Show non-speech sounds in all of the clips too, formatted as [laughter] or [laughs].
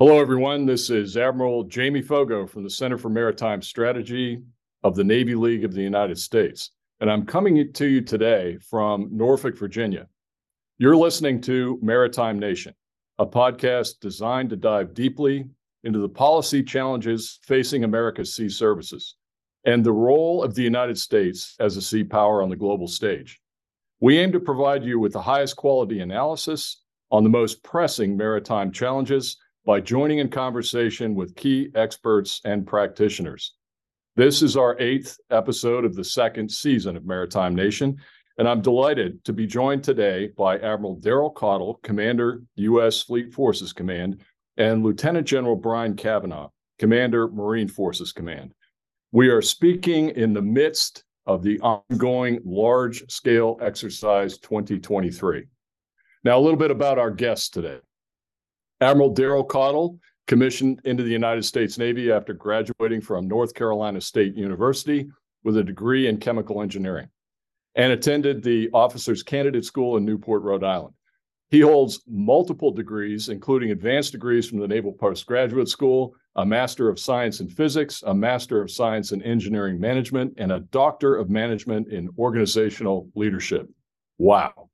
Hello, everyone. This is Admiral Jamie Foggo from the Center for Maritime Strategy of the Navy League of the United States. And I'm coming to you today from Norfolk, Virginia. You're listening to Maritime Nation, a podcast designed to dive deeply into the policy challenges facing America's sea services and the role of the United States as a sea power on the global stage. We aim to provide you with the highest quality analysis on the most pressing maritime challenges by joining in conversation with key experts and practitioners. This is our eighth episode of the second season of Maritime Nation, and I'm delighted to be joined today by Admiral Daryl Caudle, Commander, U.S. Fleet Forces Command, and Lieutenant General Brian Cavanaugh, Commander, Marine Forces Command. We are speaking in the midst of the ongoing large scale exercise 2023. Now, a little bit about our guests today. Admiral Daryl Caudle commissioned into the United States Navy after graduating from North Carolina State University with a degree in chemical engineering and attended the Officers Candidate School in Newport, Rhode Island. He holds multiple degrees, including advanced degrees from the Naval Postgraduate School, a Master of Science in Physics, a Master of Science in Engineering Management, and a Doctor of Management in Organizational Leadership. Wow.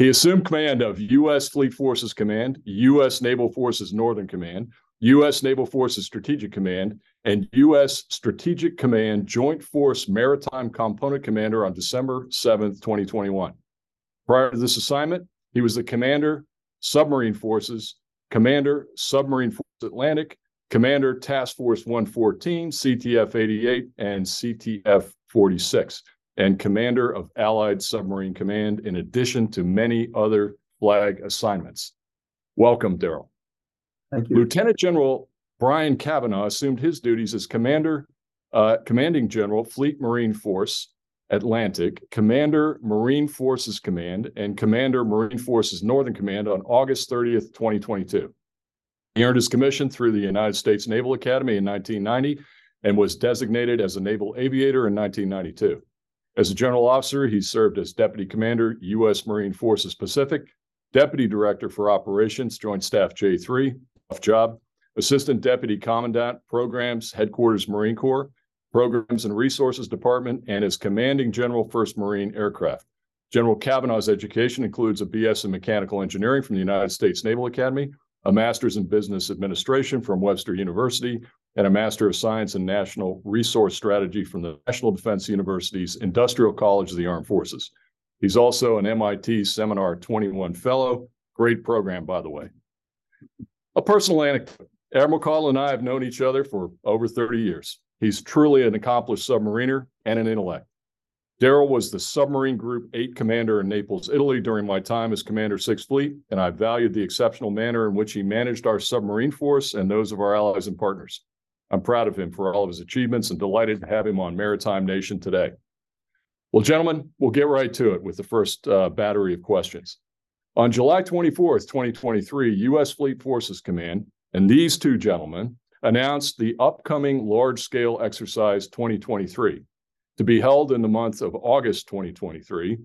He assumed command of U.S. Fleet Forces Command, U.S. Naval Forces Northern Command, U.S. Naval Forces Strategic Command, and U.S. Strategic Command Joint Force Maritime Component Commander on December 7, 2021. Prior to this assignment, he was the Commander, Submarine Forces, Commander, Submarine Force Atlantic, Commander, Task Force 114, CTF 88, and CTF 46 and commander of Allied Submarine Command, in addition to many other flag assignments. Welcome, Daryl. Thank you. Lieutenant General Brian Cavanaugh assumed his duties as commander, uh, commanding general, Fleet Marine Force Atlantic, Commander Marine Forces Command, and Commander Marine Forces Northern Command on August 30th, 2022. He earned his commission through the United States Naval Academy in 1990 and was designated as a naval aviator in 1992. As a general officer, he served as Deputy Commander, U.S. Marine Forces Pacific, Deputy Director for Operations, Joint Staff J3, tough job, Assistant Deputy Commandant, Programs, Headquarters Marine Corps, Programs and Resources Department, and as Commanding General, 1st Marine Aircraft. General Cavanaugh's education includes a BS in Mechanical Engineering from the United States Naval Academy, a Master's in Business Administration from Webster University, and a Master of Science in National Resource Strategy from the National Defense University's Industrial College of the Armed Forces. He's also an MIT Seminar 21 Fellow. Great program, by the way. A personal anecdote Admiral Caudle and I have known each other for over 30 years. He's truly an accomplished submariner and an intellect. Daryl was the Submarine Group 8 commander in Naples, Italy during my time as Commander 6th Fleet, and I valued the exceptional manner in which he managed our submarine force and those of our allies and partners. I'm proud of him for all of his achievements and delighted to have him on Maritime Nation today. Well, gentlemen, we'll get right to it with the first uh, battery of questions. On July 24th, 2023, U.S. Fleet Forces Command and these two gentlemen announced the upcoming large scale exercise 2023 to be held in the month of August 2023.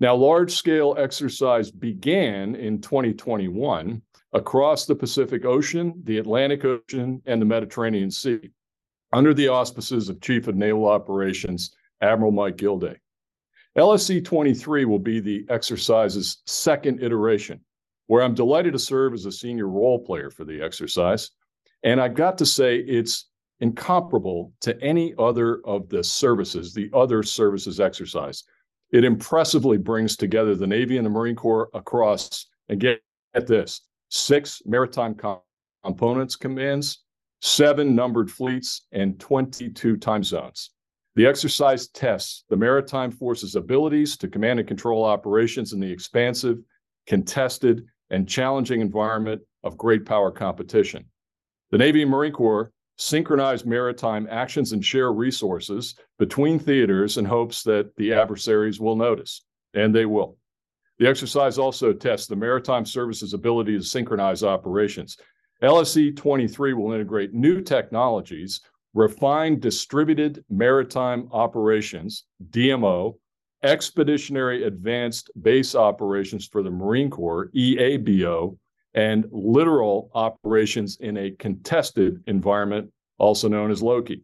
Now, large scale exercise began in 2021 across the Pacific Ocean, the Atlantic Ocean, and the Mediterranean Sea under the auspices of Chief of Naval Operations Admiral Mike Gilday. LSE 23 will be the exercise's second iteration, where I'm delighted to serve as a senior role player for the exercise. And I've got to say, it's incomparable to any other of the services, the other services exercise. It impressively brings together the Navy and the Marine Corps across, and get at this, six maritime components commands, seven numbered fleets, and 22 time zones. The exercise tests the maritime forces' abilities to command and control operations in the expansive, contested, and challenging environment of great power competition. The Navy and Marine Corps synchronize maritime actions and share resources between theaters in hopes that the adversaries will notice, and they will. The exercise also tests the Maritime Services ability to synchronize operations. LSE 23 will integrate new technologies, refine distributed maritime operations, DMO, expeditionary advanced base operations for the Marine Corps, EABO, and littoral operations in a contested environment, also known as Loki.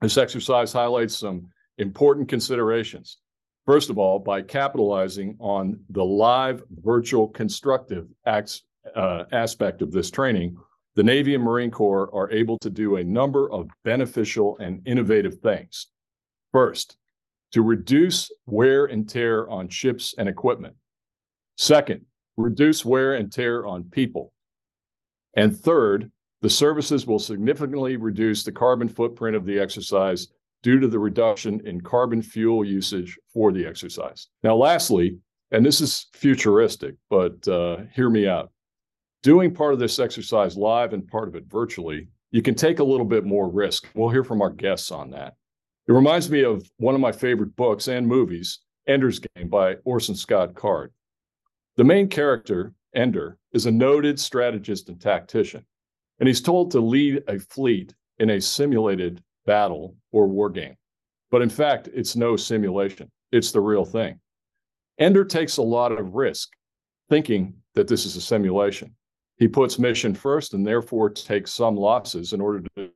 This exercise highlights some important considerations. First of all, by capitalizing on the live virtual constructive acts, uh, aspect of this training, the Navy and Marine Corps are able to do a number of beneficial and innovative things. First, to reduce wear and tear on ships and equipment. Second, reduce wear and tear on people. And third, the services will significantly reduce the carbon footprint of the exercise due to the reduction in carbon fuel usage for the exercise. Now, lastly, and this is futuristic, but uh, hear me out. Doing part of this exercise live and part of it virtually, you can take a little bit more risk. We'll hear from our guests on that. It reminds me of one of my favorite books and movies, Ender's Game by Orson Scott Card. The main character, Ender, is a noted strategist and tactician, and he's told to lead a fleet in a simulated battle or war game. But in fact, it's no simulation, it's the real thing. Ender takes a lot of risk thinking that this is a simulation. He puts mission first and therefore takes some losses in order to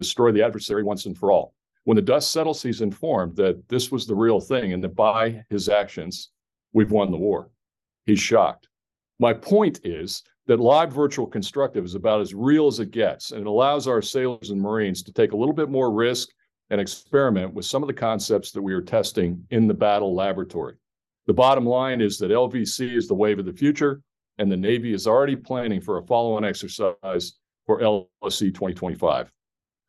destroy the adversary once and for all. When the dust settles, he's informed that this was the real thing and that by his actions, we've won the war. He's shocked. My point is that live virtual constructive is about as real as it gets, and it allows our sailors and Marines to take a little bit more risk and experiment with some of the concepts that we are testing in the battle laboratory. The bottom line is that LVC is the wave of the future, and the Navy is already planning for a follow on exercise for LSE 2025.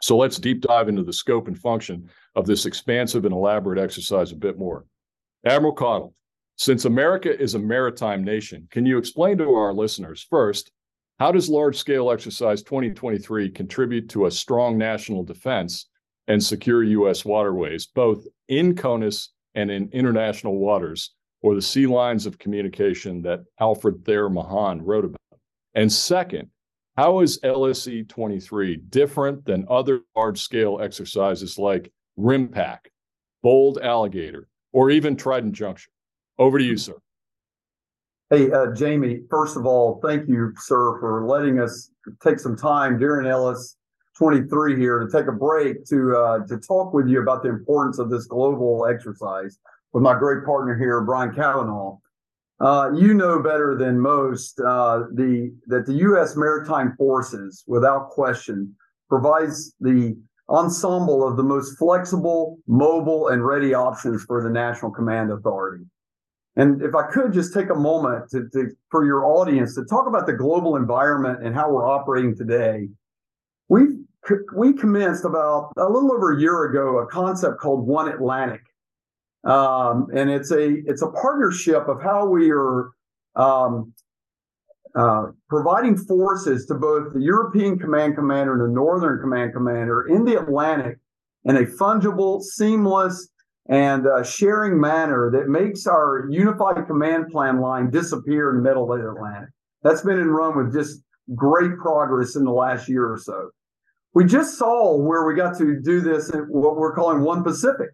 So let's deep dive into the scope and function of this expansive and elaborate exercise a bit more. Admiral Caudle, since America is a maritime nation, can you explain to our listeners first, how does large scale exercise 2023 contribute to a strong national defense and secure U.S. waterways, both in CONUS and in international waters, or the sea lines of communication that Alfred Thayer Mahan wrote about? And second, how is LSE 23 different than other large scale exercises like RIMPAC, Bold Alligator, or even Trident Juncture? Over to you, sir. Hey, uh, Jamie, first of all, thank you, sir, for letting us take some time during LS 23 here to take a break to uh, to talk with you about the importance of this global exercise with my great partner here, Brian Cavanaugh. Uh, you know better than most uh, the that the U.S. Maritime Forces, without question, provides the ensemble of the most flexible, mobile, and ready options for the National Command Authority. And if I could just take a moment to, to, for your audience to talk about the global environment and how we're operating today, we we commenced about a little over a year ago a concept called One Atlantic, um, and it's a it's a partnership of how we are um, uh, providing forces to both the European Command Commander and the Northern Command Commander in the Atlantic in a fungible, seamless, and uh, sharing manner that makes our unified command plan line disappear in the middle of the Atlantic. That's been in run with just great progress in the last year or so. We just saw where we got to do this in what we're calling One Pacific.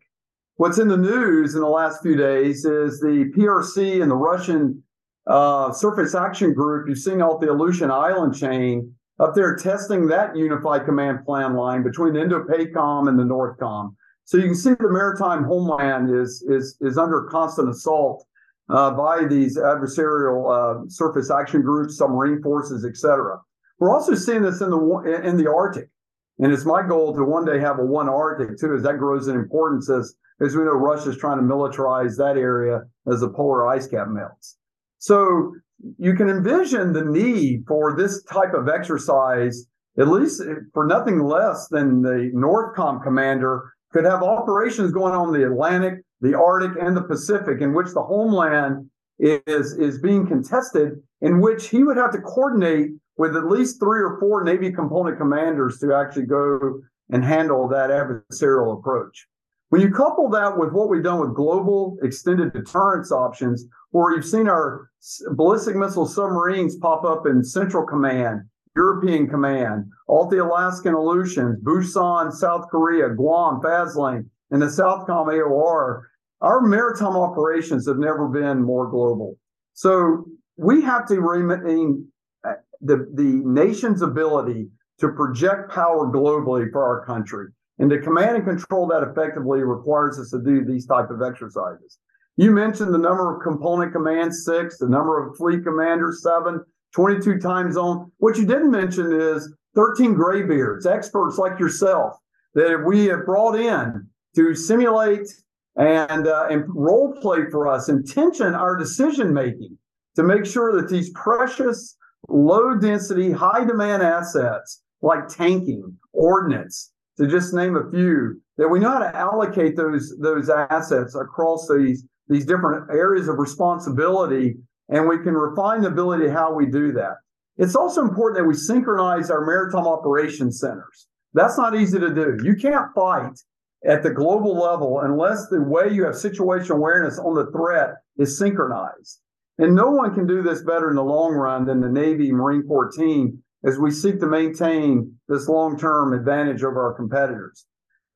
What's in the news in the last few days is the PRC and the Russian uh, Surface Action Group, you've seen off the Aleutian Island chain, up there testing that unified command plan line between the Indo-PACOM and the NORTHCOM. So you can see the maritime homeland is is is under constant assault uh, by these adversarial uh, surface action groups, submarine forces, etc. We're also seeing this in the in the Arctic, and it's my goal to one day have a one Arctic too, as that grows in importance as as we know, Russia's trying to militarize that area as the polar ice cap melts. So you can envision the need for this type of exercise, at least for nothing less than the NORTHCOM commander could have operations going on in the Atlantic, the Arctic, and the Pacific, in which the homeland is, is being contested, in which he would have to coordinate with at least three or four Navy component commanders to actually go and handle that adversarial approach. When you couple that with what we've done with global extended deterrence options, where you've seen our ballistic missile submarines pop up in Central Command, European Command, all the Alaskan Aleutians, Busan, South Korea, Guam, Faslane, and the Southcom AOR, our maritime operations have never been more global. So we have to remain uh, the, the nation's ability to project power globally for our country. And to command and control that effectively requires us to do these type of exercises. You mentioned the number of component commands, six, the number of fleet commanders, seven, 22 time zone. What you didn't mention is 13 graybeards, experts like yourself, that we have brought in to simulate and, uh, and role play for us and tension our decision making to make sure that these precious, low density, high demand assets like tanking, ordnance, to just name a few, that we know how to allocate those those assets across these these different areas of responsibility, and we can refine the ability how we do that. It's also important that we synchronize our maritime operations centers. That's not easy to do. You can't fight at the global level unless the way you have situational awareness on the threat is synchronized. And no one can do this better in the long run than the Navy Marine Corps team as we seek to maintain this long-term advantage over our competitors.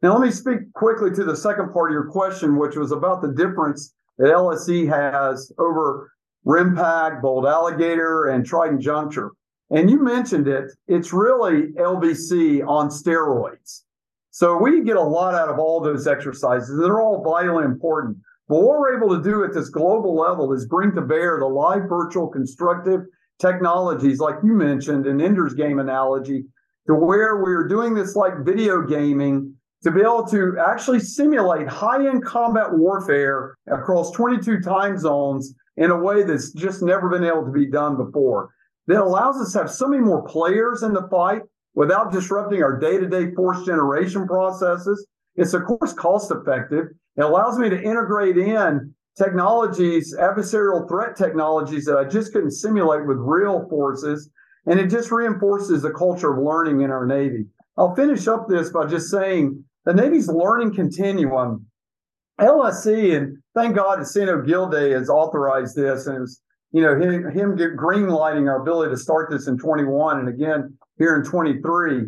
Now, let me speak quickly to the second part of your question, which was about the difference that LSE has over RIMPAC, Bold Alligator, and Trident Juncture. And you mentioned it, it's really LVC on steroids. So we get a lot out of all those exercises. They're all vitally important. But what we're able to do at this global level is bring to bear the live virtual constructive technologies, like you mentioned, an Ender's Game analogy, to where we're doing this like video gaming to be able to actually simulate high end combat warfare across 22 time zones in a way that's just never been able to be done before. That allows us to have so many more players in the fight without disrupting our day to day force generation processes. It's, of course, cost effective. It allows me to integrate in technologies, adversarial threat technologies that I just couldn't simulate with real forces. And it just reinforces the culture of learning in our Navy. I'll finish up this by just saying the Navy's learning continuum, LSE, and thank God CNO Gilday has authorized this, and it was, you know, him, him green lighting our ability to start this in 21 and again here in 23,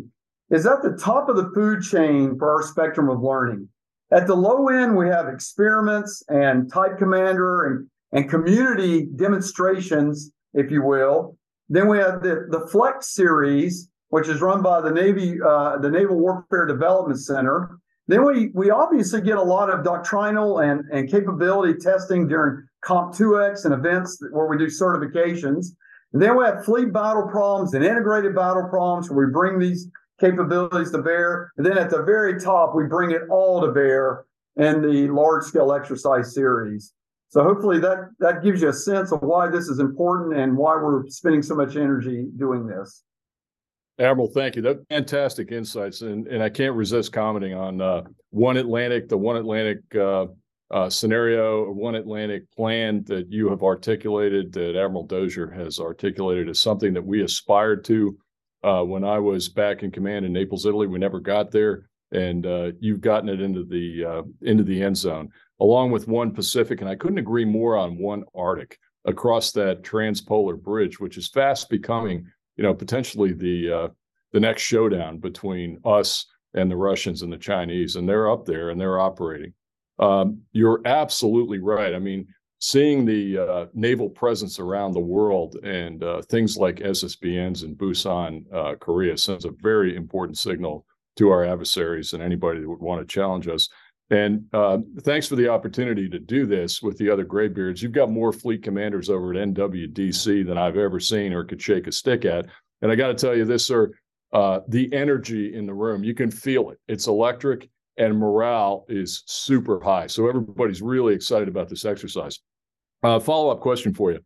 is at the top of the food chain for our spectrum of learning. At the low end, we have experiments and type commander and, and community demonstrations, if you will. Then we have the, the Flex series, which is run by the Navy, uh, the Naval Warfare Development Center. Then we we obviously get a lot of doctrinal and, and capability testing during COMPTUEX and events where we do certifications. And then we have fleet battle problems and integrated battle problems where we bring these capabilities to bear. And then at the very top, we bring it all to bear in the large scale exercise series. So hopefully that that gives you a sense of why this is important and why we're spending so much energy doing this. Admiral, thank you. That fantastic insights, and and I can't resist commenting on uh, one Atlantic, the one Atlantic uh, uh, scenario, one Atlantic plan that you have articulated, that Admiral Dozier has articulated, is something that we aspired to uh, when I was back in command in Naples, Italy. We never got there, and uh, you've gotten it into the uh, into the end zone, along with one Pacific, and I couldn't agree more on one Arctic across that transpolar bridge, which is fast becoming you know, potentially the uh, the next showdown between us and the Russians and the Chinese, and they're up there and they're operating. Um, you're absolutely right. I mean, seeing the uh, naval presence around the world and uh, things like SSBNs in Busan, uh, Korea, sends a very important signal to our adversaries and anybody that would want to challenge us. And uh, thanks for the opportunity to do this with the other graybeards. You've got more fleet commanders over at NWDC than I've ever seen or could shake a stick at. And I got to tell you this, sir, uh, the energy in the room, you can feel it. It's electric and morale is super high. So everybody's really excited about this exercise. Uh, follow up question for you.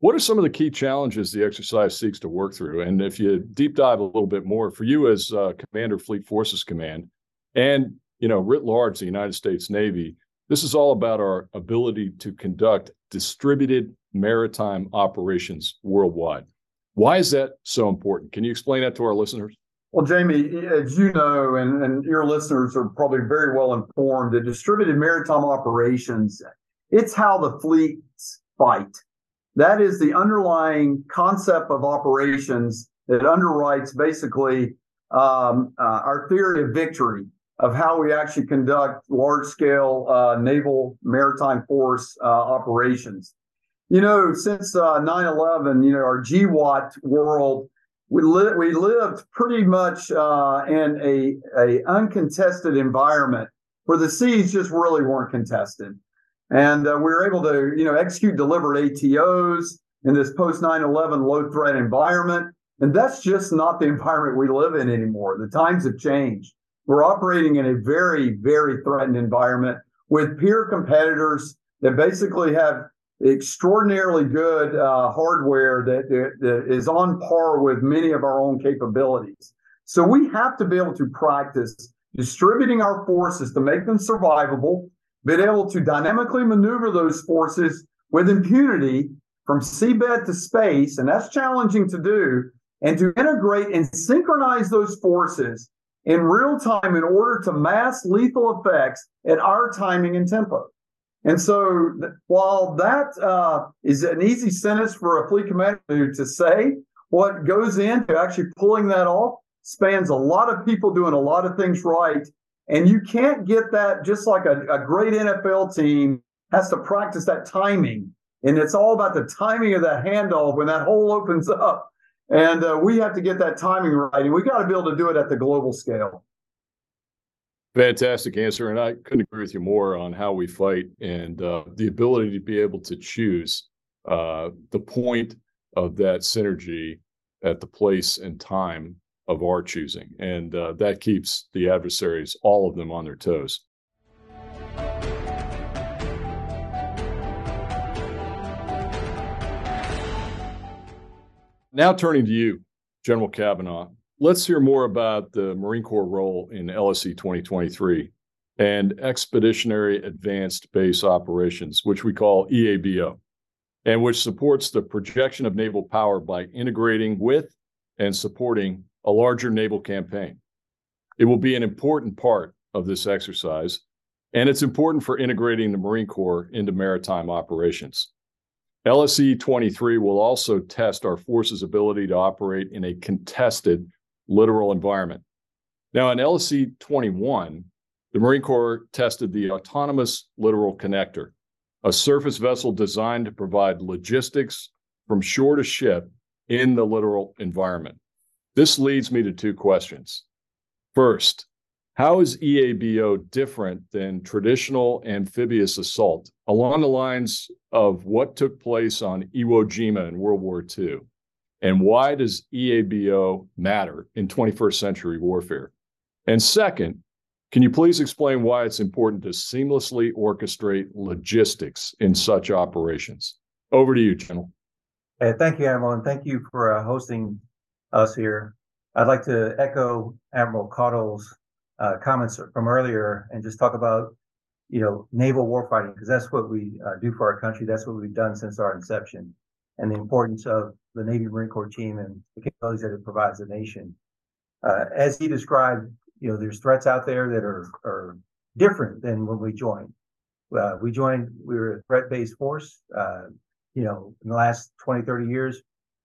What are some of the key challenges the exercise seeks to work through? And if you deep dive a little bit more, for you as uh, Commander Fleet Forces Command, and you know, writ large, the United States Navy, this is all about our ability to conduct distributed maritime operations worldwide. Why is that so important? Can you explain that to our listeners? Well, Jamie, as you know, and, and your listeners are probably very well informed, the distributed maritime operations, it's how the fleets fight. That is the underlying concept of operations that underwrites basically um, uh, our theory of victory of how we actually conduct large scale uh, naval maritime force uh, operations. You know, since uh, 9 11, you know, our GWOT world we lived we lived pretty much uh, in a a uncontested environment where the seas just really weren't contested, and uh, we were able to you know execute delivered ATOs in this post 9/11 low threat environment, and that's just not the [laughs] environment we live in anymore. The times have changed. We're operating in a very very threatened environment with peer competitors that basically have extraordinarily good uh, hardware that, that, is on par with many of our own capabilities. So we have to be able to practice distributing our forces to make them survivable, be able to dynamically maneuver those forces with impunity from seabed to space, and that's challenging to do, and to integrate and synchronize those forces in real time in order to mass lethal effects at our timing and tempo. And so, while that uh, is an easy sentence for a fleet commander to say, what goes into actually pulling that off spans a lot of people doing a lot of things right. And you can't get that just like a, a great NFL team has to practice that timing. And it's all about the timing of that handoff when that hole opens up. And uh, we have to get that timing right. And we got to be able to do it at the global scale. Fantastic answer. And I couldn't agree with you more on how we fight and uh, the ability to be able to choose uh, the point of that synergy at the place and time of our choosing. And uh, that keeps the adversaries, all of them, on their toes. Now, turning to you, General Cavanaugh, let's hear more about the Marine Corps role in LSE 2023 and Expeditionary Advanced Base Operations, which we call EABO, and which supports the projection of naval power by integrating with and supporting a larger naval campaign. It will be an important part of this exercise, and it's important for integrating the Marine Corps into maritime operations. LSE 23 will also test our force's ability to operate in a contested littoral environment. Now, in LSE 21, the Marine Corps tested the Autonomous littoral Connector, a surface vessel designed to provide logistics from shore to ship in the littoral environment. This leads me to two questions. First, how is EABO different than traditional amphibious assault along the lines of what took place on Iwo Jima in World War II? And why does EABO matter in 21st century warfare? And second, can you please explain why it's important to seamlessly orchestrate logistics in such operations? Over to you, General. Hey, thank you, Admiral, and thank you for uh, hosting us here. I'd like to echo Admiral Caudle's uh, comments from earlier and just talk about, you know, naval warfighting because that's what we uh, do for our country. That's what we've done since our inception, and the importance of the Navy Marine Corps team and the capabilities that it provides the nation. Uh, as he described, you know, there's threats out there that are are different than when we joined. Uh, we joined, we were a threat-based force. Uh, you know, in the last 20, 30 years,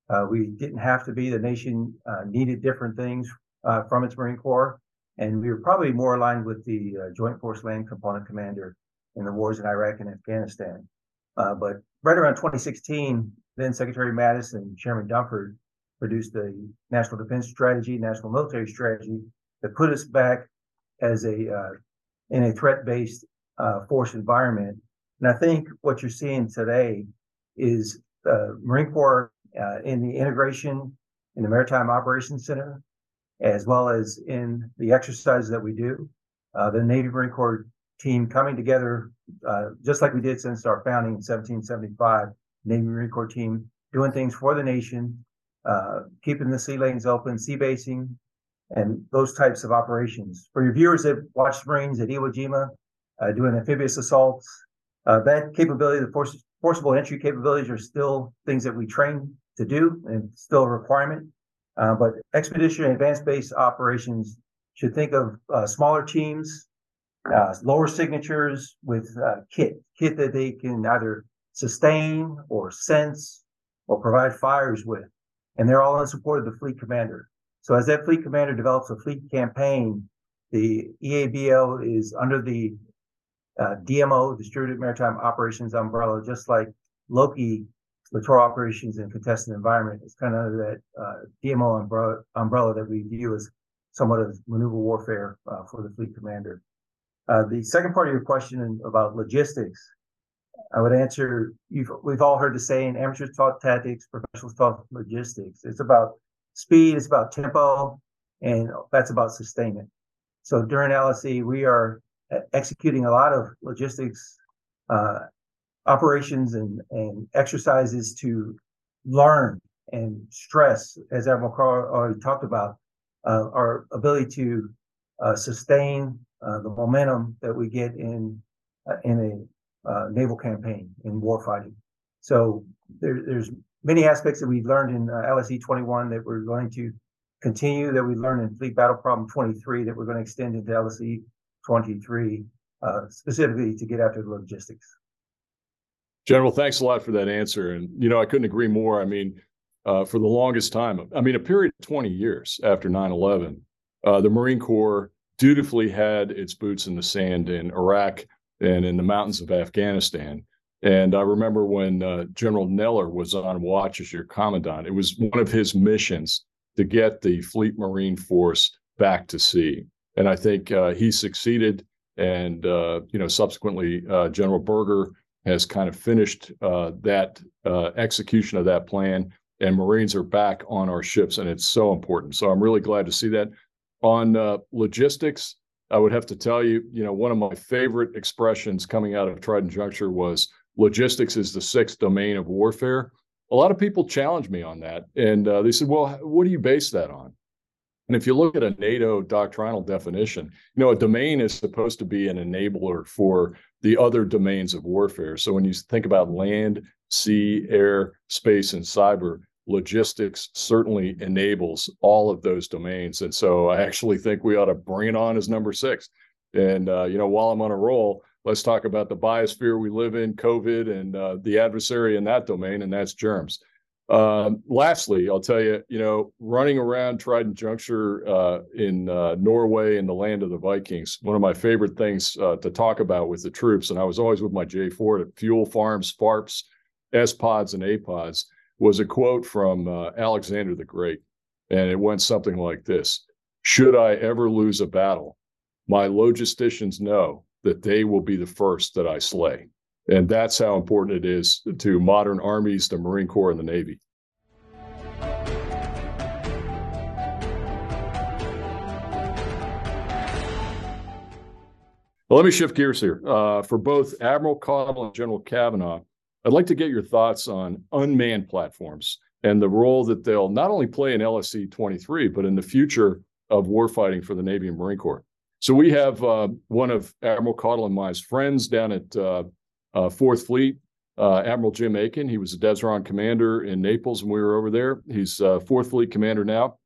uh, we didn't have to be. The nation needed different things from its Marine Corps. And we were probably more aligned with the uh, Joint Force Land Component Commander in the wars in Iraq and Afghanistan. Uh, but right around 2016, then Secretary Mattis and Chairman Dunford produced the National Defense Strategy, National Military Strategy that put us back as a uh, in a threat-based uh, force environment. And I think what you're seeing today is the Marine Corps uh, in the integration in the Maritime Operations Center as well as in the exercises that we do. Uh, the Navy Marine Corps team coming together, uh, just like we did since our founding in 1775, Navy Marine Corps team doing things for the nation, uh, keeping the sea lanes open, sea basing, and those types of operations. For your viewers that watched Marines at Iwo Jima uh, doing amphibious assaults, uh, that capability, the force, forcible entry capabilities are still things that we train to do and still a requirement. Uh, but expedition and advanced base operations should think of uh, smaller teams, uh, lower signatures with uh, kit, kit that they can either sustain or sense or provide fires with. And they're all in support of the fleet commander. So as that fleet commander develops a fleet campaign, the EABO is under the uh, DMO, Distributed Maritime Operations umbrella, just like Loki littoral operations and contested environment is kind of that uh, DMO umbrella, umbrella that we view as somewhat of maneuver warfare uh, for the fleet commander. Uh, the second part of your question about logistics, I would answer, we've all heard the saying, amateurs talk tactics, professionals talk logistics. It's about speed, it's about tempo, and that's about sustainment. So during LSE, we are executing a lot of logistics uh, operations and, and exercises to learn and stress, as Admiral Caudle already talked about, uh, our ability to uh, sustain uh, the momentum that we get in uh, in a uh, naval campaign in warfighting. So there, there's many aspects that we've learned in LSE 21 that we're going to continue that we learned in Fleet Battle Problem 23 that we're going to extend into LSE 23 specifically to get after the logistics. General, thanks a lot for that answer. And, you know, I couldn't agree more. I mean, uh, for the longest time, I mean, a period of 20 years after 9 11, uh, the Marine Corps dutifully had its boots in the sand in Iraq and in the mountains of Afghanistan. And I remember when uh, General Neller was on watch as your commandant, it was one of his missions to get the Fleet Marine Force back to sea. And I think uh, he succeeded. And, uh, you know, subsequently, uh, General Berger has kind of finished uh, that uh, execution of that plan, and Marines are back on our ships, and it's so important. So I'm really glad to see that. On uh, logistics, I would have to tell you, you know, one of my favorite expressions coming out of Trident Juncture was logistics is the sixth domain of warfare. A lot of people challenged me on that, and uh, they said, "Well, what do you base that on?" And if you look at a NATO doctrinal definition, you know, a domain is supposed to be an enabler for the other domains of warfare. So when you think about land, sea, air, space, and cyber, logistics certainly enables all of those domains. And so I actually think we ought to bring it on as number six. And, uh, you know, while I'm on a roll, let's talk about the biosphere we live in, COVID, and uh, the adversary in that domain, and that's germs. Um, lastly, I'll tell you, you know, running around Trident Juncture uh, in uh, Norway in the land of the Vikings, one of my favorite things uh, to talk about with the troops, and I was always with my J4 at Fuel Farms, FARPs, S pods, and A pods, was a quote from uh, Alexander the Great. And it went something like this Should I ever lose a battle, my logisticians know that they will be the first that I slay. And that's how important it is to modern armies, the Marine Corps, and the Navy. Well, let me shift gears here. Uh, for both Admiral Caudle and General Cavanaugh, I'd like to get your thoughts on unmanned platforms and the role that they'll not only play in LSE 23, but in the future of warfighting for the Navy and Marine Corps. So we have uh, one of Admiral Caudle and my friends down at uh, uh, Fourth Fleet, uh, Admiral Jim Aiken. He was a Desron commander in Naples when we were over there. He's uh, Fourth Fleet commander now.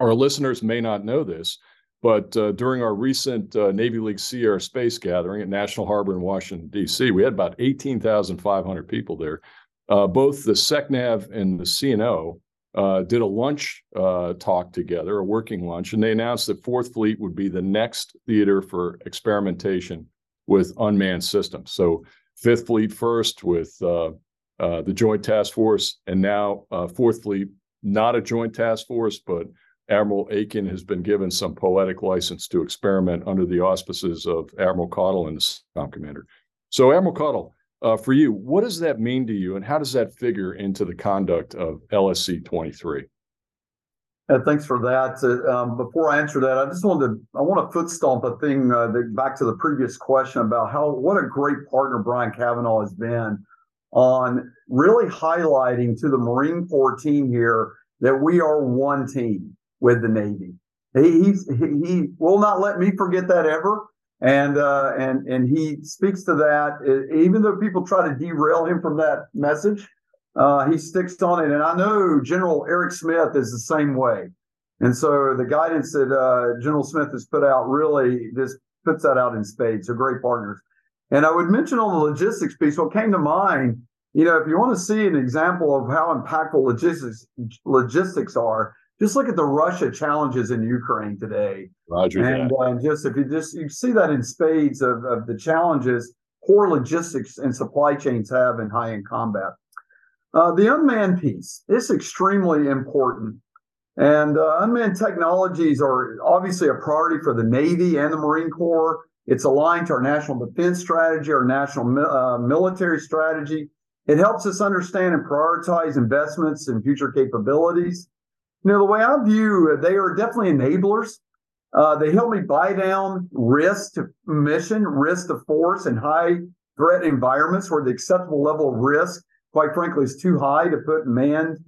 Our listeners may not know this, but uh, during our recent uh, Navy League Sea Air Space gathering at National Harbor in Washington, D.C., we had about 18,500 people there. Uh, both the SECNAV and the CNO uh, did a lunch uh, talk together, a working lunch, and they announced that Fourth Fleet would be the next theater for experimentation with unmanned systems. So Fifth Fleet first with uh, uh, the Joint Task Force, and now uh, Fourth Fleet, not a Joint Task Force, but Admiral Aiken has been given some poetic license to experiment under the auspices of Admiral Caudle and the SOM commander. So, Admiral Caudle, uh, for you, what does that mean to you, and how does that figure into the conduct of LSE 23? Uh, thanks for that. Uh, um, before I answer that, I just wanted to I want to foot stomp a thing uh, that, back to the previous question about how what a great partner Brian Cavanaugh has been on really highlighting to the Marine Corps team here that we are one team with the Navy. He he's, he will not let me forget that ever, and uh, and and he speaks to that even though people try to derail him from that message. Uh, he sticks on it. And I know General Eric Smith is the same way. And so the guidance that uh, General Smith has put out really just puts that out in spades. They're great partners. And I would mention on the logistics piece, what came to mind, you know, if you want to see an example of how impactful logistics logistics are, just look at the Russia challenges in Ukraine today. Roger and uh, just if you just you see that in spades of, of the challenges poor logistics and supply chains have in high end combat. Uh, the unmanned piece is extremely important. And uh, unmanned technologies are obviously a priority for the Navy and the Marine Corps. It's aligned to our national defense strategy, our national uh, military strategy. It helps us understand and prioritize investments in future capabilities. You know, the way I view they are definitely enablers. Uh, they help me buy down risk to mission, risk to force, and high threat environments where the acceptable level of risk, quite frankly, is too high to put manned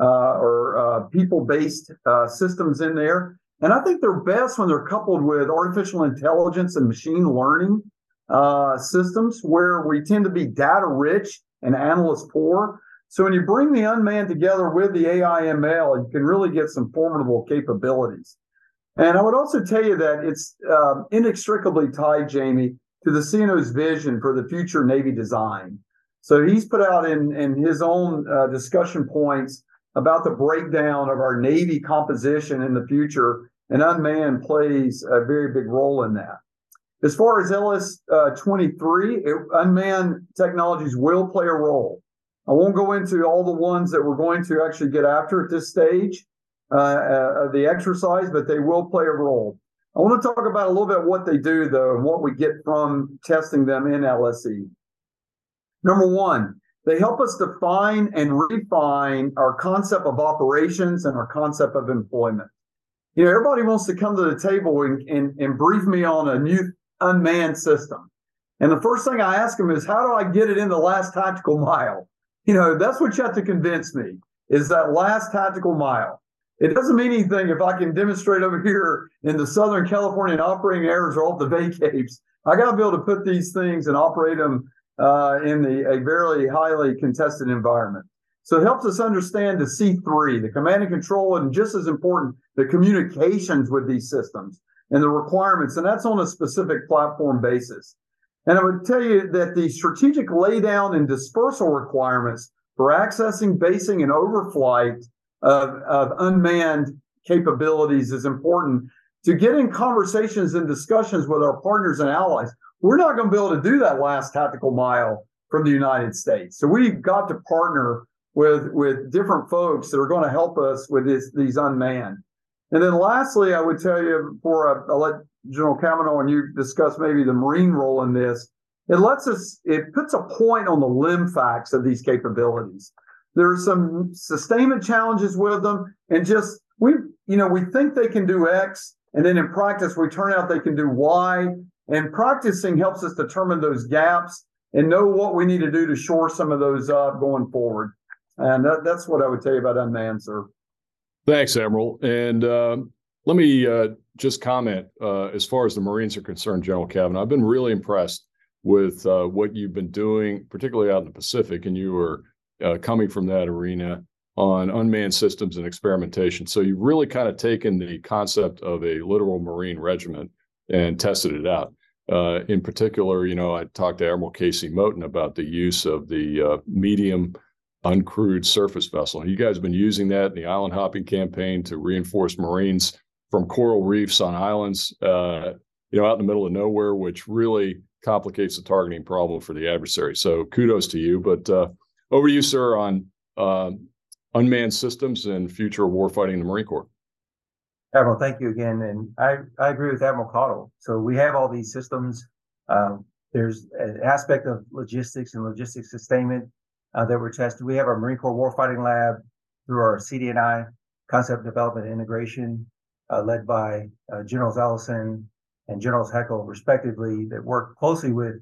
uh, or uh, people-based uh, systems in there. And I think they're best when they're coupled with artificial intelligence and machine learning uh, systems, where we tend to be data rich and analyst poor. So when you bring the unmanned together with the AI ML, you can really get some formidable capabilities. And I would also tell you that it's uh, inextricably tied, Jamie, to the CNO's vision for the future Navy design. So he's put out in, in his own uh, discussion points about the breakdown of our Navy composition in the future, and unmanned plays a very big role in that. As far as LS uh, 23, it, unmanned technologies will play a role. I won't go into all the ones that we're going to actually get after at this stage uh, uh, of the exercise, but they will play a role. I want to talk about a little bit what they do, though, and what we get from testing them in LSE. Number one, they help us define and refine our concept of operations and our concept of employment. You know, everybody wants to come to the table and, and, and brief me on a new unmanned system. And the first thing I ask them is, how do I get it in the last tactical mile? You know, that's what you have to convince me is that last tactical mile. It doesn't mean anything if I can demonstrate over here in the Southern California operating areas or off the VACAPES. I got to be able to put these things and operate them uh, in the, a very highly contested environment. So it helps us understand the C3, the command and control, and just as important, the communications with these systems and the requirements. And that's on a specific platform basis. And I would tell you that the strategic laydown and dispersal requirements for accessing, basing, and overflight of, of unmanned capabilities is important to get in conversations and discussions with our partners and allies we're not going to be able to do that last tactical mile from the United States. So we've got to partner with with different folks that are going to help us with this, these unmanned. And then lastly, I would tell you before I, I let General Cavanaugh and you discuss maybe the Marine role in this, it lets us, it puts a point on the LIMFACs of these capabilities. There are some sustainment challenges with them, and just we, you know, we think they can do X, and then in practice we turn out they can do Y, and practicing helps us determine those gaps and know what we need to do to shore some of those up going forward. And that, that's what I would tell you about unmanned, sir. Thanks, Admiral. And uh, let me uh, just comment uh, as far as the Marines are concerned, General Cavanaugh. I've been really impressed with uh, what you've been doing, particularly out in the Pacific, and you were uh, coming from that arena on unmanned systems and experimentation. So you've really kind of taken the concept of a littoral Marine regiment and tested it out. Uh, in particular, you know, I talked to Admiral Casey Moton about the use of the uh, medium uncrewed surface vessel. You guys have been using that in the island hopping campaign to reinforce Marines from coral reefs on islands, uh, you know, out in the middle of nowhere, which really complicates the targeting problem for the adversary. So kudos to you. But uh, over to you, sir, on uh, unmanned systems and future warfighting in the Marine Corps. Admiral, thank you again. And I, I agree with Admiral Caudle. So we have all these systems. Um, there's an aspect of logistics and logistics sustainment uh, that we're testing. We have our Marine Corps Warfighting Lab through our CD&I concept development integration, uh, led by uh, Generals Ellison and Generals Heckl, respectively, that work closely with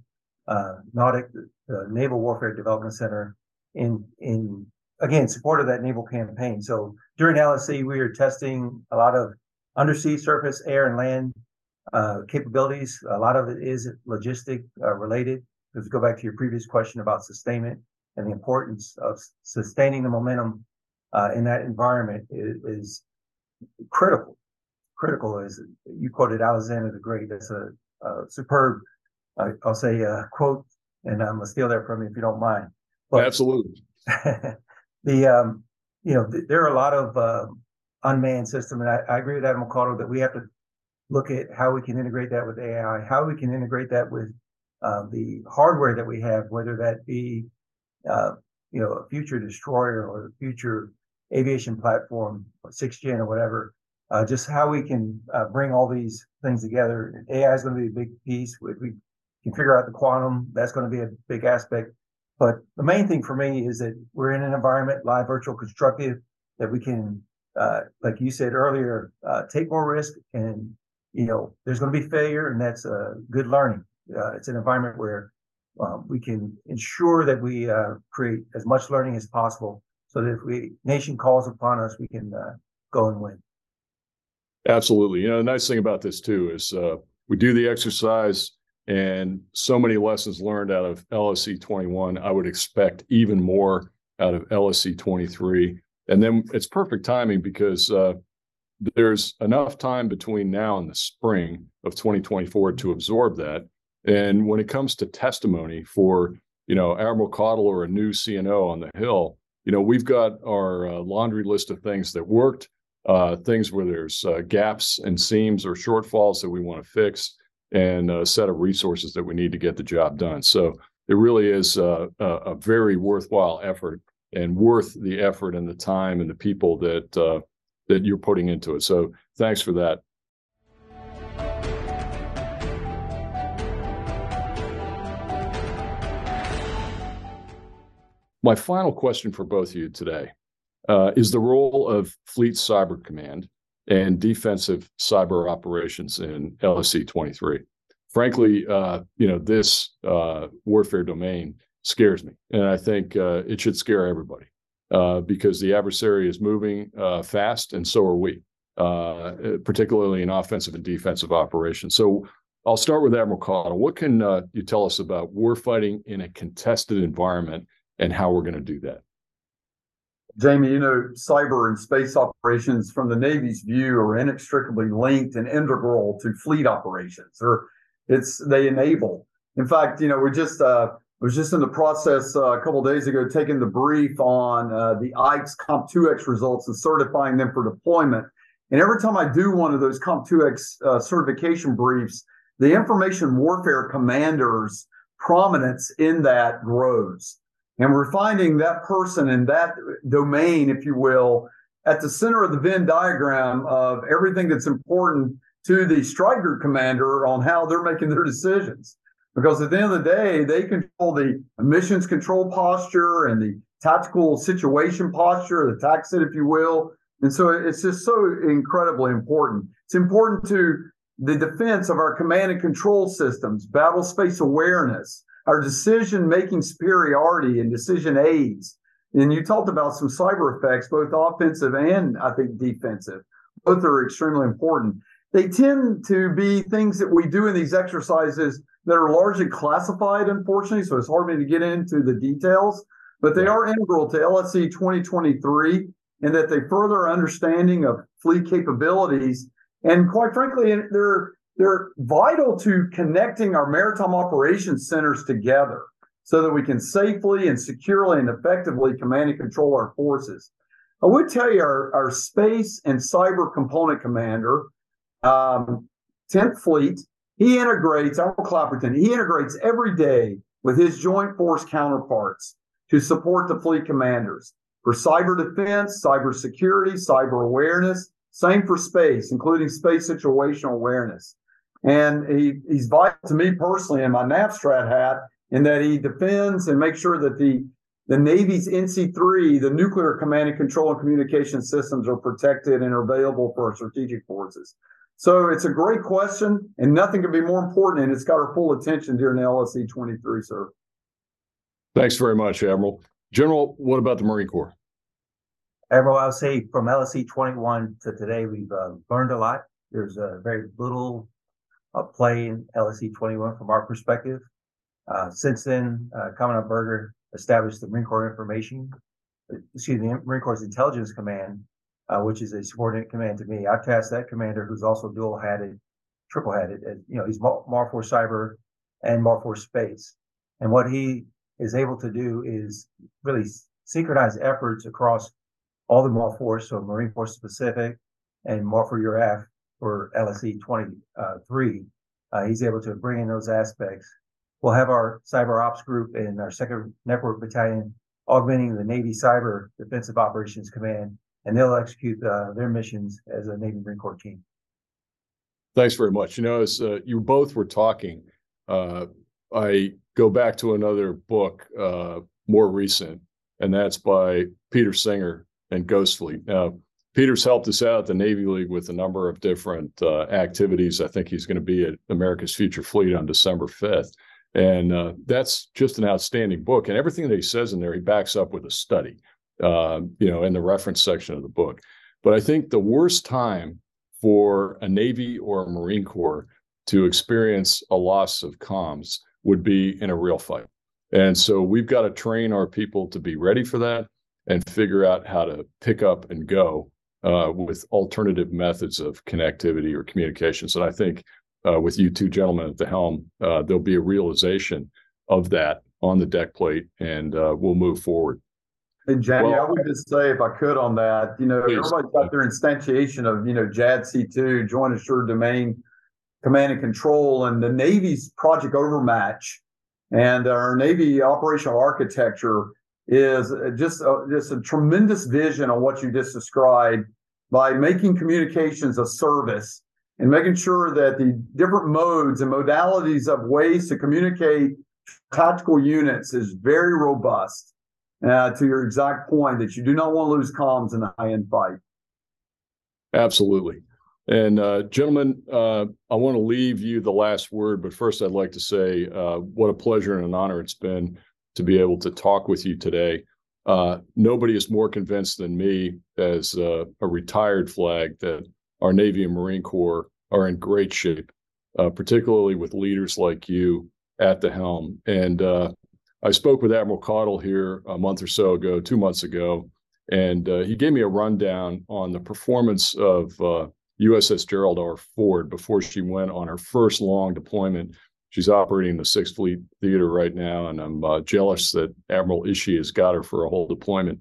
uh, NAWDC, the Naval Warfare Development Center, in in again support of that naval campaign. So during LSE, we are testing a lot of undersea, surface, air, and land uh, capabilities. A lot of it is logistic uh, related. Let's go back to your previous question about sustainment and the importance of sustaining the momentum uh, in that environment is, is, critical. Critical is you quoted Alexander the Great. That's a, a superb, I'll say, uh, quote, and I'm gonna steal that from you if you don't mind. But Absolutely. [laughs] the um, you know th- there are a lot of uh, unmanned system. And I, I agree with Admiral Caudle that we have to look at how we can integrate that with AI, how we can integrate that with uh, the hardware that we have, whether that be uh, you know, a future destroyer or a future aviation platform, or six gen or whatever. Uh, just how we can uh, bring all these things together. AI is going to be a big piece. If we can figure out the quantum, that's going to be a big aspect. But the main thing for me is that we're in an environment, live, virtual, constructive, that we can, uh, like you said earlier, uh, take more risk. And you know, there's going to be failure, and that's uh, good learning. Uh, it's an environment where um, we can ensure that we uh, create as much learning as possible, so that if we nation calls upon us, we can uh, go and win. Absolutely. You know, the nice thing about this too is we do the exercise and so many lessons learned out of LSE 21. I would expect even more out of LSE 23. And then it's perfect timing because uh, there's enough time between now and the spring of 2024 to absorb that. And when it comes to testimony for, you know, Admiral Caudle or a new CNO on the Hill, you know, we've got our uh, laundry list of things that worked, uh, things where there's uh, gaps and seams or shortfalls that we want to fix and a set of resources that we need to get the job done. So it really is a, a very worthwhile effort and worth the effort and the time and the people that uh, that you're putting into it. So thanks for that. My final question for both of you today uh, is the role of Fleet Cyber Command and defensive cyber operations in LSE 23. Frankly, uh, you know, this uh, warfare domain scares me. And I think uh, it should scare everybody uh, because the adversary is moving uh, fast and so are we, uh, particularly in offensive and defensive operations. So I'll start with Admiral Caudle. What can you tell us about warfighting in a contested environment and how we're going to do that? Jamie, you know, cyber and space operations from the Navy's view are inextricably linked and integral to fleet operations, or it's they enable. In fact, you know, we're just uh, was just in the process uh, a couple days ago taking the brief on uh, the IKES COMPTUEX results and certifying them for deployment. And every time I do one of those COMPTUEX uh, certification briefs, the information warfare commander's prominence in that grows. And we're finding that person in that domain, if you will, at the center of the Venn diagram of everything that's important to the strike group commander on how they're making their decisions. Because at the end of the day, they control the emissions control posture and the tactical situation posture, the TACSIT, if you will. And so it's just so incredibly important. It's important to the defense of our command and control systems, battle space awareness, our decision making superiority and decision aids. And you talked about some cyber effects, both offensive and I think defensive. Both are extremely important. They tend to be things that we do in these exercises that are largely classified, unfortunately. So it's hard for me to get into the details, but they are integral to LSE 2023 in that they further understanding of fleet capabilities. And quite frankly, they're they're vital to connecting our maritime operations centers together so that we can safely and securely and effectively command and control our forces. I would tell you our, our space and cyber component commander, um, 10th Fleet, he integrates, Admiral Clapperton, he integrates every day with his joint force counterparts to support the fleet commanders for cyber defense, cyber security, cyber awareness, same for space, including space situational awareness. And he, he's vital to me personally in my NAVSTRAT hat in that he defends and makes sure that the, the Navy's NC3, the nuclear command and control and communication systems are protected and are available for strategic forces. So it's a great question, and nothing could be more important, and it's got our full attention during the LSE 23, sir. Thanks very much, Admiral. General, what about the Marine Corps? Admiral, I'll say from LSE 21 to today, we've uh, learned a lot. There's uh, very little uh, play in LSE 21 from our perspective. Uh, since then, uh, Commandant Berger established the Marine Corps Information, excuse me, Marine Corps Intelligence Command, uh, which is a subordinate command to me. I've tasked that commander, who's also dual-hatted, triple-hatted, you know, he's Marforce Cyber and Marforce Space. And what he is able to do is really synchronize efforts across all the Marforce, so Marine Force Pacific and Marfor URAF for LSE 23, uh, he's able to bring in those aspects. We'll have our cyber ops group and our second network battalion augmenting the Navy Cyber Defensive Operations Command, and they'll execute uh, their missions as a Navy Marine Corps team. Thanks very much. You know, as uh, you both were talking, uh, I go back to another book, uh, more recent, and that's by Peter Singer and Ghost Fleet. Now, Peter's helped us out at the Navy League with a number of different uh, activities. I think he's going to be at America's Future Fleet on December 5th. And uh, that's just an outstanding book. And everything that he says in there, he backs up with a study, uh, you know, in the reference section of the book. But I think the worst time for a Navy or a Marine Corps to experience a loss of comms would be in a real fight. And so we've got to train our people to be ready for that and figure out how to pick up and go uh, with alternative methods of connectivity or communications. And I think uh, with you two gentlemen at the helm, uh, there'll be a realization of that on the deck plate, and uh, we'll move forward. Hey, Jamie, well, I would just say, if I could, on that, you know, please. everybody's got their instantiation of, you know, JADC2, Joint Assured Domain Command and Control, and the Navy's Project Overmatch and our Navy operational architecture is just a, just a tremendous vision on what you just described by making communications a service and making sure that the different modes and modalities of ways to communicate tactical units is very robust. Uh, to your exact point, that you do not want to lose comms in the high end fight. Absolutely. And uh, gentlemen, uh, I want to leave you the last word, but first I'd like to say uh, what a pleasure and an honor it's been to be able to talk with you today. Uh, nobody is more convinced than me, as uh, a retired flag, that our Navy and Marine Corps are in great shape, uh, particularly with leaders like you at the helm. And I spoke with Admiral Caudle here a month or so ago, two months ago, and uh, he gave me a rundown on the performance of USS uh, Gerald R. Ford before she went on her first long deployment she's operating the Sixth Fleet Theater right now, and I'm uh, jealous that Admiral Ishee has got her for a whole deployment.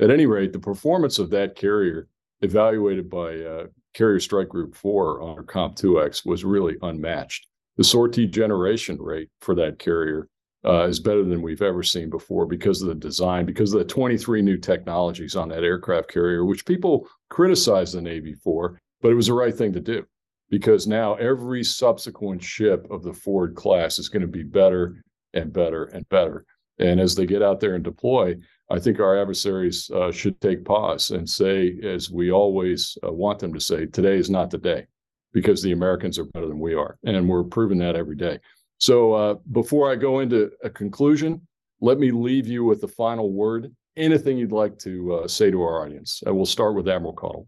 At any rate, the performance of that carrier, evaluated by uh, Carrier Strike Group 4 on her COMPTUEX, was really unmatched. The sortie generation rate for that carrier uh, is better than we've ever seen before because of the design, because of the 23 new technologies on that aircraft carrier, which people criticized the Navy for, but it was the right thing to do because now every subsequent ship of the Ford class is going to be better and better and better. And as they get out there and deploy, I think our adversaries uh, should take pause and say, as we always uh, want them to say, today is not the day because the Americans are better than we are. And we're proving that every day. So uh, before I go into a conclusion, let me leave you with the final word. Anything you'd like to uh, say to our audience? And we'll start with Admiral Caudle.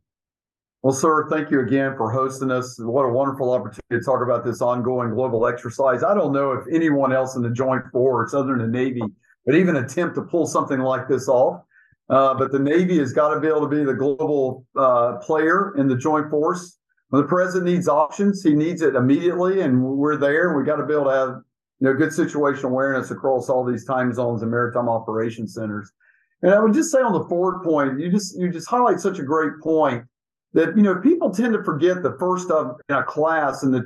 Well, sir, thank you again for hosting us. What a wonderful opportunity to talk about this ongoing global exercise. I don't know if anyone else in the Joint Force, other than the Navy, would even attempt to pull something like this off. Uh, but the Navy has got to be able to be the global uh, player in the Joint Force. When the president needs options, he needs it immediately, and we're there. We got to be able to have you know good situational awareness across all these time zones and maritime operation centers. And I would just say on the forward point, you just you just highlight such a great point that you know people tend to forget the first of in a class and the,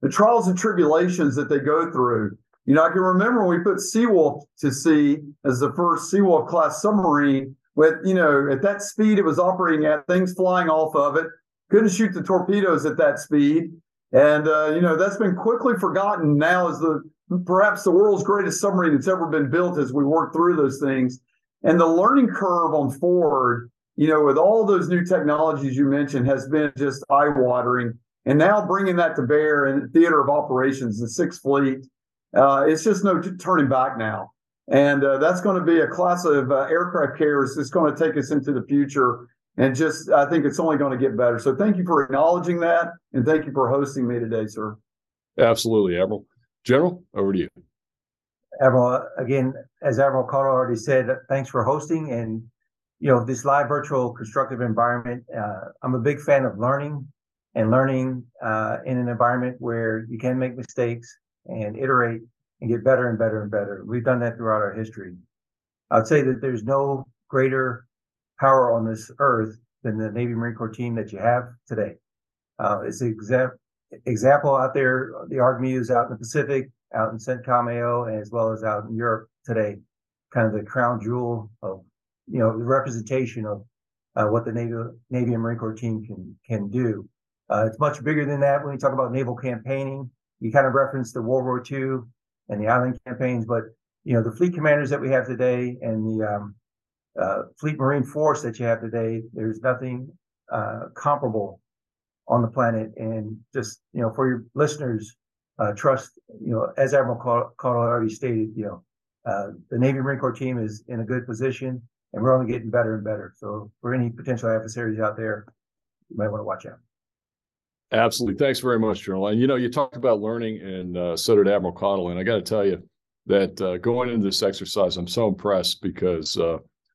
the trials and tribulations that they go through. You know, I can remember when we put Seawolf to sea as the first Seawolf class submarine with, you know, at that speed it was operating at, things flying off of it, couldn't shoot the torpedoes at that speed. And, uh, you know, that's been quickly forgotten now as the perhaps the world's greatest submarine that's ever been built as we work through those things. And the learning curve on Ford you know, with all those new technologies you mentioned, has been just eye watering. And now bringing that to bear in theater of operations, the Sixth Fleet, uh, it's just no t- turning back now. And uh, that's going to be a class of uh, aircraft carriers that's going to take us into the future. And just, I think it's only going to get better. So thank you for acknowledging that. And thank you for hosting me today, sir. Absolutely, Admiral. General, over to you. Admiral, again, as Admiral Caudle already said, thanks for hosting and you know, this live virtual constructive environment, uh, I'm a big fan of learning and learning uh, in an environment where you can make mistakes and iterate and get better and better and better. We've done that throughout our history. I'd say that there's no greater power on this earth than the Navy Marine Corps team that you have today. Uh, it's an exa- example out there, the ARG-MEUs out in the Pacific, out in CENTCOM AO, as well as out in Europe today. kind of the crown jewel of, you know, the representation of uh, what the Navy, Navy and Marine Corps team can can do. Uh, it's much bigger than that when you talk about naval campaigning. You kind of reference the World War II and the island campaigns, but you know the fleet commanders that we have today and the um, uh, fleet marine force that you have today. There's nothing uh, comparable on the planet. And just you know, for your listeners, uh, trust you know, as Admiral Caudle already stated, you know, uh, the Navy Marine Corps team is in a good position, and we're only getting better and better. So for any potential adversaries out there, you might want to watch out. Absolutely. Thanks very much, General. And you know, you talked about learning, and uh, so did Admiral Caudle. And I got to tell you that uh, going into this exercise, I'm so impressed because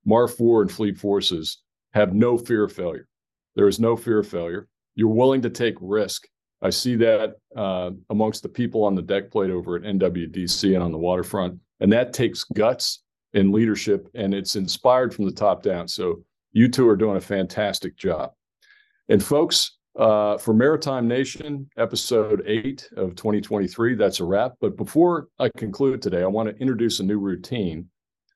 uh, MARFOR and Fleet Forces have no fear of failure. There is no fear of failure. You're willing to take risk. I see that uh, amongst the people on the deck plate over at NWDC and on the waterfront. And that takes guts and leadership, and it's inspired from the top down. So you two are doing a fantastic job. And folks, uh, for Maritime Nation, episode eight of 2023, that's a wrap. But before I conclude today, I want to introduce a new routine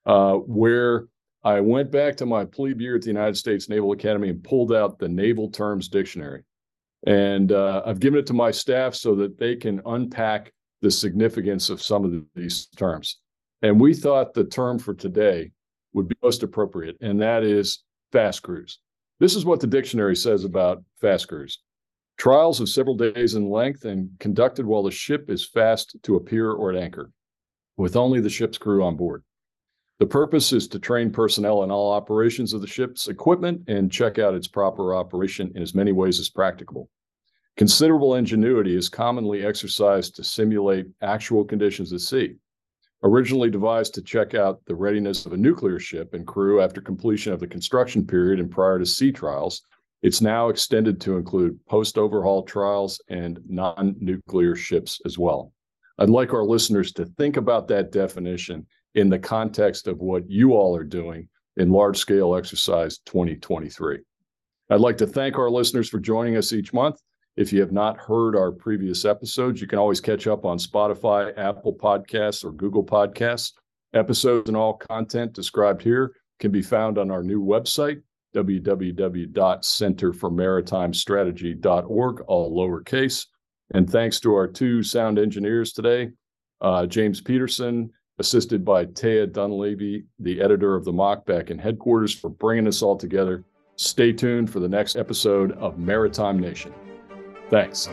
uh, where I went back to my plebe year at the United States Naval Academy and pulled out the Naval Terms Dictionary. And uh, I've given it to my staff so that they can unpack the significance of some of the, these terms. And we thought the term for today would be most appropriate, and that is fast cruise. This is what the dictionary says about fast cruise trials of several days in length and conducted while the ship is fast to a pier or at anchor, with only the ship's crew on board. The purpose is to train personnel in all operations of the ship's equipment and check out its proper operation in as many ways as practicable. Considerable ingenuity is commonly exercised to simulate actual conditions at sea. Originally devised to check out the readiness of a nuclear ship and crew after completion of the construction period and prior to sea trials, it's now extended to include post overhaul trials and non nuclear ships as well. I'd like our listeners to think about that definition in the context of what you all are doing in large scale exercise 2023. I'd like to thank our listeners for joining us each month. If you have not heard our previous episodes, you can always catch up on Spotify, Apple Podcasts, or Google Podcasts. Episodes and all content described here can be found on our new website, www.centerformaritimestrategy.org, all lowercase. And thanks to our two sound engineers today, uh, James Peterson assisted by Taya Dunleavy, the editor of the Mock back in headquarters, for bringing us all together. Stay tuned for the next episode of Maritime Nation. Thanks.